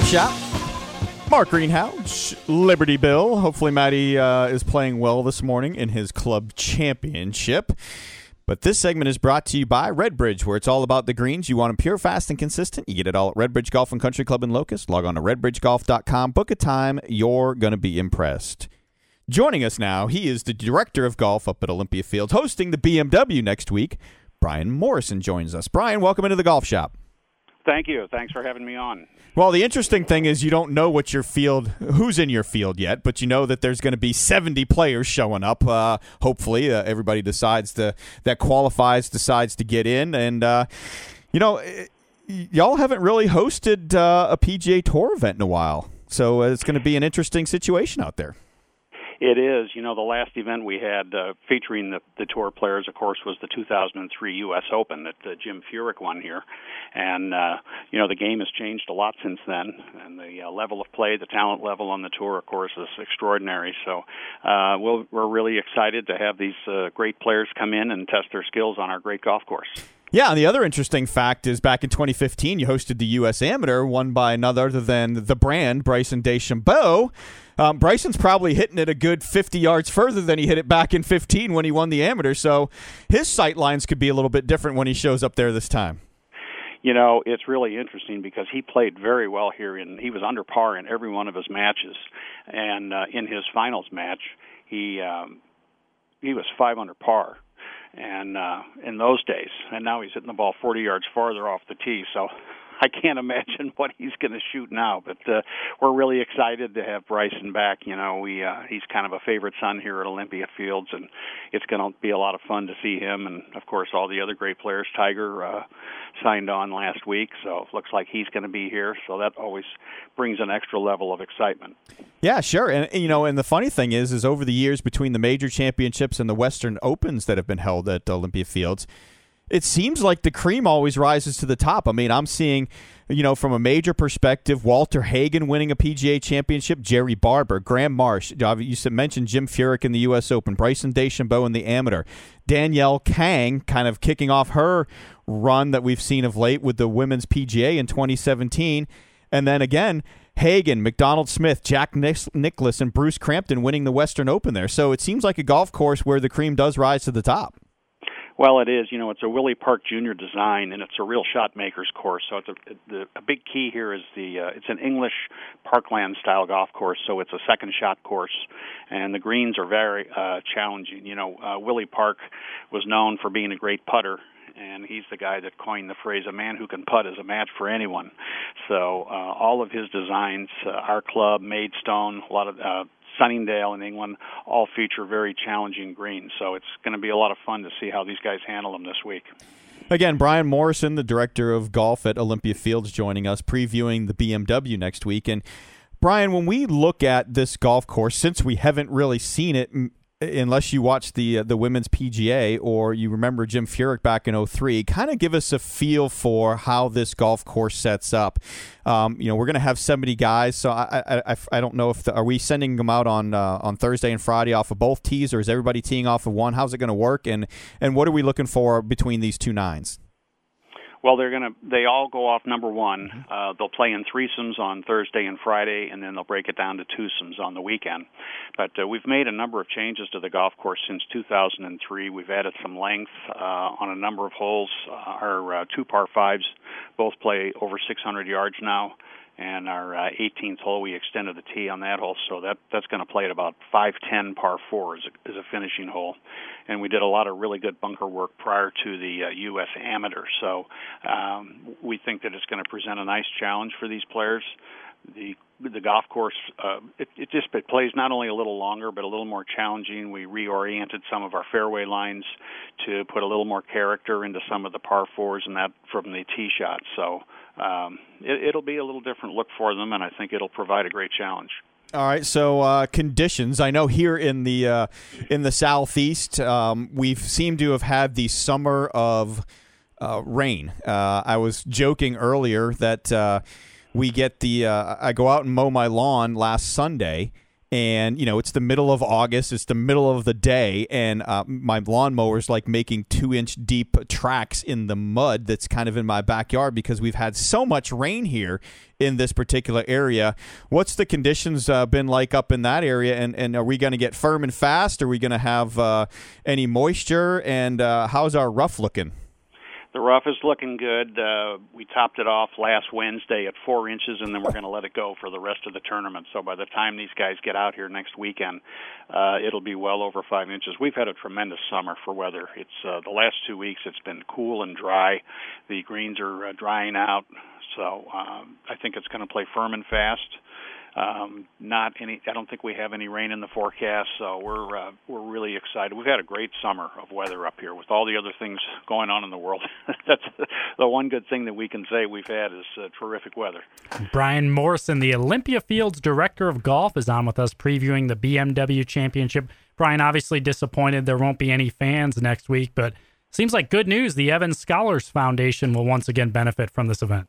golf shop. Mark Greenhouse, Liberty Bill. Hopefully, Matty uh, is playing well this morning in his club championship. But this segment is brought to you by Redbridge, where it's all about the greens. You want them pure, fast, and consistent. You get it all at Redbridge Golf and Country Club in Locust. Log on to redbridgegolf.com. Book a time. You're going to be impressed. Joining us now, he is the director of golf up at Olympia Fields, hosting the BMW next week. Brian Morrison joins us. Brian, welcome into the golf shop. Thank you. Thanks for having me on. Well, the interesting thing is you don't know what your field, who's in your field yet, but you know that there's going to be 70 players showing up. Uh, hopefully, uh, everybody decides to that qualifies decides to get in, and uh, you know, eh, y'all haven't really hosted uh, a PGA Tour event in a while, so it's going to be an interesting situation out there. It is. You know, the last event we had uh, featuring the, the tour players, of course, was the 2003 U.S. Open that uh, Jim Furyk won here. And, uh, you know, the game has changed a lot since then. And the uh, level of play, the talent level on the tour, of course, is extraordinary. So uh, we'll, we're really excited to have these uh, great players come in and test their skills on our great golf course. Yeah, and the other interesting fact is back in 2015, you hosted the U.S. Amateur, won by none other than the brand, Bryson DeChambeau. Um, Bryson's probably hitting it a good 50 yards further than he hit it back in 15 when he won the amateur. So his sight lines could be a little bit different when he shows up there this time. You know, it's really interesting because he played very well here, and he was under par in every one of his matches. And uh, in his finals match, he um, he was five under par and uh in those days. And now he's hitting the ball 40 yards farther off the tee. So I can't imagine what he's going to shoot now. But uh, we're really excited to have Bryson back. You know, we uh, he's kind of a favorite son here at Olympia Fields, and it's going to be a lot of fun to see him. And of course, all the other great players. Tiger uh, signed on last week, so it looks like he's going to be here. So that always brings an extra level of excitement. Yeah, sure. And you know, and the funny thing is, is over the years between the major championships and the Western Opens that have been held at Olympia Fields it seems like the cream always rises to the top. I mean, I'm seeing, you know, from a major perspective, Walter Hagen winning a PGA championship, Jerry Barber, Graham Marsh. You mentioned Jim Furyk in the U.S. Open, Bryson DeChambeau in the Amateur, Danielle Kang kind of kicking off her run that we've seen of late with the Women's PGA in 2017. And then again, Hagen, Macdonald Smith, Jack Nicklaus, and Bruce Crampton winning the Western Open there. So it seems like a golf course where the cream does rise to the top. Well, it is. You know, it's a Willie Park Jr. design, and it's a real shot maker's course. So it's a, the, a big key here is the uh, it's an English parkland style golf course. So it's a second shot course, and the greens are very uh, challenging. You know, uh, Willie Park was known for being a great putter, and he's the guy that coined the phrase "a man who can putt is a match for anyone." So uh, all of his designs, uh, our club, Maidstone, a lot of uh, Sunningdale in England all feature very challenging greens. So it's going to be a lot of fun to see how these guys handle them this week. Again, Brian Morrison, the director of golf at Olympia Fields, joining us, previewing the BMW next week. And Brian, when we look at this golf course, since we haven't really seen it unless you watch the uh, the women's PGA or you remember Jim Furyk back in 03, kind of give us a feel for how this golf course sets up. Um, you know, we're going to have 70 guys, so I I, I don't know if the, are we sending them out on uh, on Thursday and Friday off of both tees, or is everybody teeing off of one? How's it going to work, and and what are we looking for between these two nines? Well, they're going to. They all go off number one. Mm-hmm. Uh, they'll play in threesomes on Thursday and Friday, and then they'll break it down to twosomes on the weekend. But uh, we've made a number of changes to the golf course since 2003. We've added some length uh, on a number of holes. Uh, our uh, two par fives both play over 600 yards now and our uh, 18th hole we extended the tee on that hole, so that that's going to play at about 510 par four as a, a finishing hole, and we did a lot of really good bunker work prior to the uh, U.S. Amateur, so um, we think that it's going to present a nice challenge for these players. The the golf course uh, it, it just it plays not only a little longer but a little more challenging. We reoriented some of our fairway lines to put a little more character into some of the par fours and that from the tee shots. So um, it, it'll be a little different look for them, and I think it'll provide a great challenge. All right, so uh, conditions. I know here in the uh, in the southeast, um, we've seemed to have had the summer of uh, rain. Uh, I was joking earlier that uh, we get the. Uh, I go out and mow my lawn last Sunday, and you know it's the middle of August, it's the middle of the day, and uh, my lawnmower's like making two inch deep tracks in the mud that's kind of in my backyard because we've had so much rain here in this particular area. What's the conditions uh, been like up in that area, and and are we going to get firm and fast? Are we going to have uh, any moisture? And uh, how's our rough looking? The rough is looking good. Uh, we topped it off last Wednesday at four inches, and then we're going to let it go for the rest of the tournament. So by the time these guys get out here next weekend, uh, it'll be well over five inches. We've had a tremendous summer for weather. It's uh, the last two weeks. It's been cool and dry. The greens are uh, drying out, so um, I think it's going to play firm and fast. Um, not any. I don't think we have any rain in the forecast, so we're uh, we're really excited. We've had a great summer of weather up here with all the other things going on in the world. That's the one good thing that we can say we've had is uh, terrific weather. Brian Morrison, the Olympia Fields director of golf, is on with us previewing the BMW Championship. Brian, obviously disappointed there won't be any fans next week, but seems like good news. The Evans Scholars Foundation will once again benefit from this event.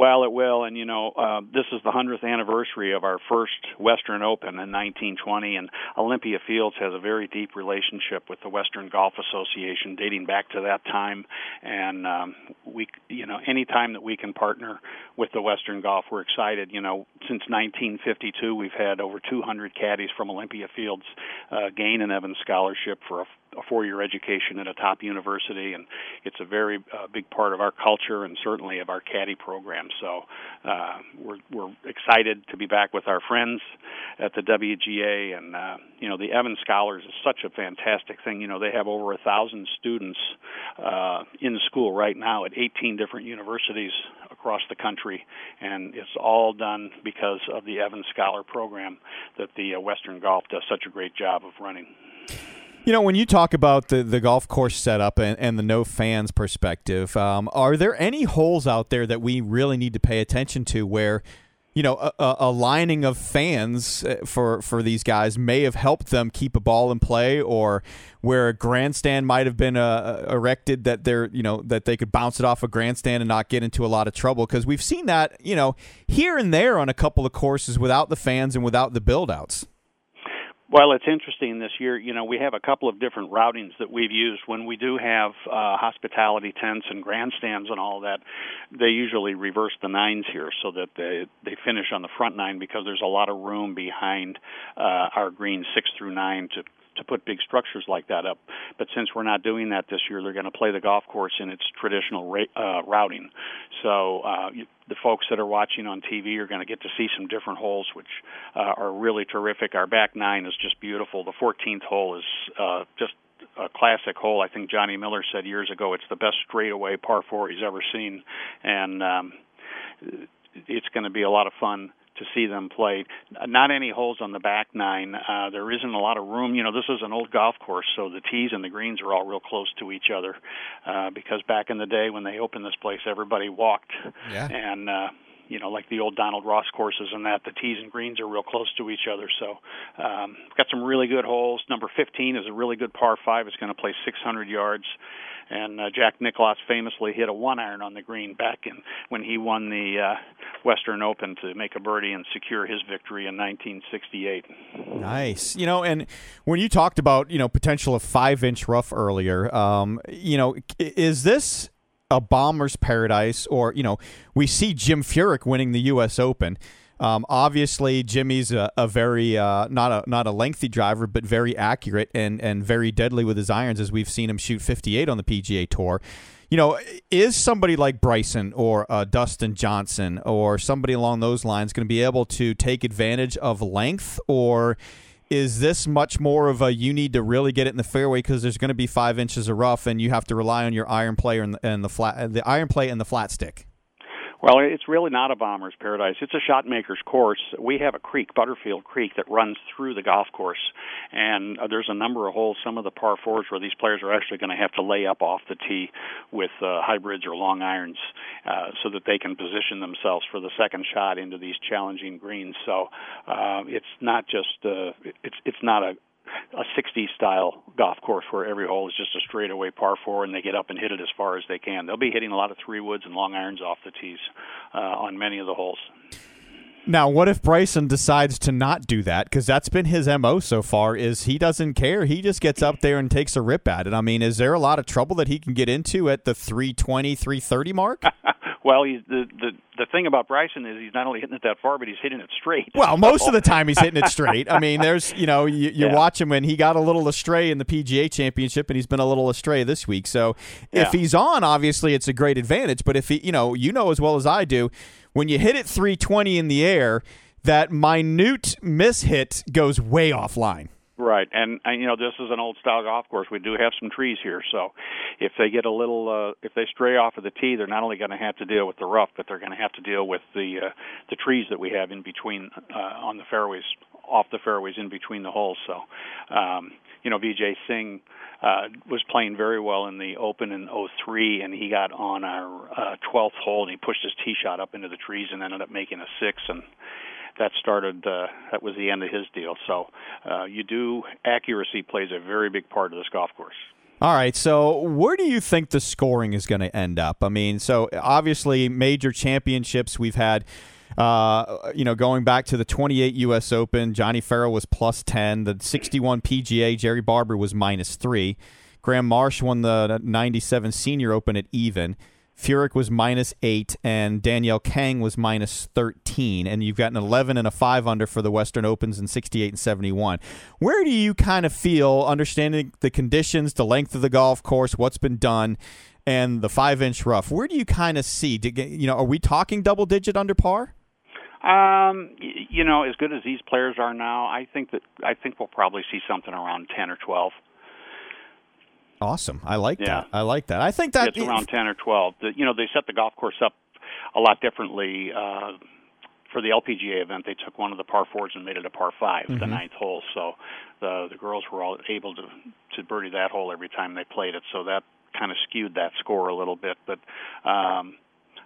Well, it will, and you know, uh, this is the hundredth anniversary of our first Western Open in 1920, and Olympia Fields has a very deep relationship with the Western Golf Association, dating back to that time. And um, we, you know, any time that we can partner with the Western Golf, we're excited. You know, since 1952, we've had over 200 caddies from Olympia Fields uh, gain an Evans Scholarship for a a four-year education at a top university, and it's a very uh, big part of our culture and certainly of our caddy program. So uh, we're we're excited to be back with our friends at the WGA, and uh, you know the Evans Scholars is such a fantastic thing. You know they have over a thousand students uh, in school right now at 18 different universities across the country, and it's all done because of the Evans Scholar program that the uh, Western Golf does such a great job of running. You know, when you talk about the, the golf course setup and, and the no fans perspective, um, are there any holes out there that we really need to pay attention to where, you know, a, a, lining of fans uh, for, for these guys may have helped them keep a ball in play or where a grandstand might have been uh, erected that they're, you know, that they could bounce it off a grandstand and not get into a lot of trouble? Because we've seen that, you know, here and there on a couple of courses without the fans and without the build outs. Well, it's interesting this year. You know, we have a couple of different routings that we've used. When we do have uh, hospitality tents and grandstands and all that, they usually reverse the nines here so that they they finish on the front nine because there's a lot of room behind uh, our green six through nine to to put big structures like that up. But since we're not doing that this year, they're going to play the golf course in its traditional ra- uh, routing. So uh, the folks that are watching on TV are going to get to see some different holes, which uh, are really terrific. Our back nine is just beautiful. The 14th hole is uh, just a classic hole. I think Johnny Miller said years ago it's the best straightaway par four he's ever seen, and um, it's going to be a lot of fun to see them play. Not any holes on the back nine. Uh, there isn't a lot of room. You know, this is an old golf course, so the tees and the greens are all real close to each other. Uh, because back in the day when they opened this place, everybody walked. Yeah. And uh, you know, like the old Donald Ross courses and that, the tees and greens are real close to each other. So, um, got some really good holes. Number 15 is a really good par five. It's going to play 600 yards and uh, Jack Nicklaus famously hit a one iron on the green back in when he won the uh, Western Open to make a birdie and secure his victory in 1968. Nice, you know, and when you talked about you know potential of five inch rough earlier, um, you know, is this a bomber's paradise, or you know, we see Jim Furyk winning the U.S. Open. Um, obviously, Jimmy's a, a very uh, not a not a lengthy driver, but very accurate and and very deadly with his irons, as we've seen him shoot 58 on the PGA Tour. You know, is somebody like Bryson or uh, Dustin Johnson or somebody along those lines going to be able to take advantage of length, or is this much more of a you need to really get it in the fairway because there's going to be five inches of rough and you have to rely on your iron play and the, flat the iron play and the flat stick? Well, it's really not a bomber's paradise. It's a shot maker's course. We have a creek, Butterfield Creek, that runs through the golf course, and uh, there's a number of holes, some of the par fours, where these players are actually going to have to lay up off the tee with uh, hybrids or long irons, uh, so that they can position themselves for the second shot into these challenging greens. So uh, it's not just uh, it's it's not a a 60 style golf course where every hole is just a straightaway par four and they get up and hit it as far as they can. They'll be hitting a lot of three woods and long irons off the tees uh, on many of the holes. Now, what if Bryson decides to not do that? Because that's been his mo so far. Is he doesn't care. He just gets up there and takes a rip at it. I mean, is there a lot of trouble that he can get into at the 320, 330 mark? well, he's, the the the thing about Bryson is he's not only hitting it that far, but he's hitting it straight. Well, most of the time he's hitting it straight. I mean, there's you know you, you Yeah. watch him when he got a little astray in the PGA Championship, and he's been a little astray this week. So if Yeah. he's on, obviously it's a great advantage. But if he, you know, you know as well as I do, when you hit it 320 in the air, that minute mishit goes way offline. Right, and, and you know this is an old style golf course. We do have some trees here, so if they get a little, uh, if they stray off of the tee, they're not only going to have to deal with the rough, but they're going to have to deal with the uh, the trees that we have in between uh, on the fairways, off the fairways in between the holes. So, um, you know, Vijay Singh uh, was playing very well in the Open in '03, and he got on our uh, 12th hole and he pushed his tee shot up into the trees and ended up making a six and that started uh, that was the end of his deal. So uh, you do accuracy plays a very big part of this golf course. All right, so where do you think the scoring is going to end up? I mean, so obviously major championships we've had. Uh, you know, going back to the 28 U.S. Open, Johnny Farrell was plus 10. The 61 PGA, Jerry Barber was minus three. Graham Marsh won the 97 Senior Open at even. Furyk was minus eight, and Danielle Kang was minus 13. And you've got an 11 and a 5 under for the Western Opens in 68 and 71. Where do you kind of feel, understanding the conditions, the length of the golf course, what's been done, and the five inch rough, where do you kind of see? You know, are we talking double digit under par? Um, you know, as good as these players are now, I think that I think we'll probably see something around 10 or 12. Awesome. I like Yeah. that. I like that. I think that it's around 10 or 12. The, you know, they set the golf course up a lot differently. Uh, for the LPGA event, they took one of the par fours and made it a par 5 the ninth hole. So the the girls were all able to to birdie that hole every time they played it. So that kind of skewed that score a little bit. But um,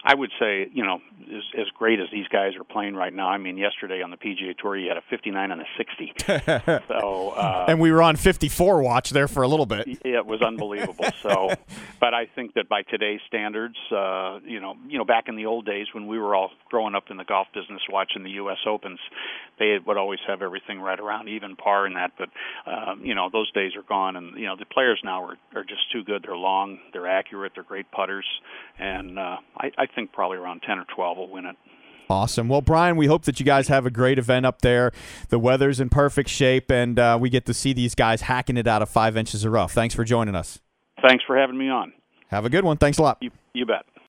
I would say, you know, as, as great as these guys are playing right now. I mean, yesterday on the PGA Tour, you had a 59 and a 60. so uh, and we were on 54 watch there for a little bit. it was unbelievable. So, but I think that by today's standards, uh, you know, you know, back in the old days when we were all growing up in the golf business, watching the U.S. Opens, they would always have everything right around even par and that. But um, you know, those days are gone, and you know, the players now are are just too good. They're long, they're accurate, they're great putters, and uh, I, I think probably around ten or twelve will win it. Awesome. Well, Brian, we hope that you guys have a great event up there. The weather's in perfect shape, and uh, we get to see these guys hacking it out of five inches of rough. Thanks for joining us. Thanks for having me on. Have a good one. Thanks a lot. You you bet.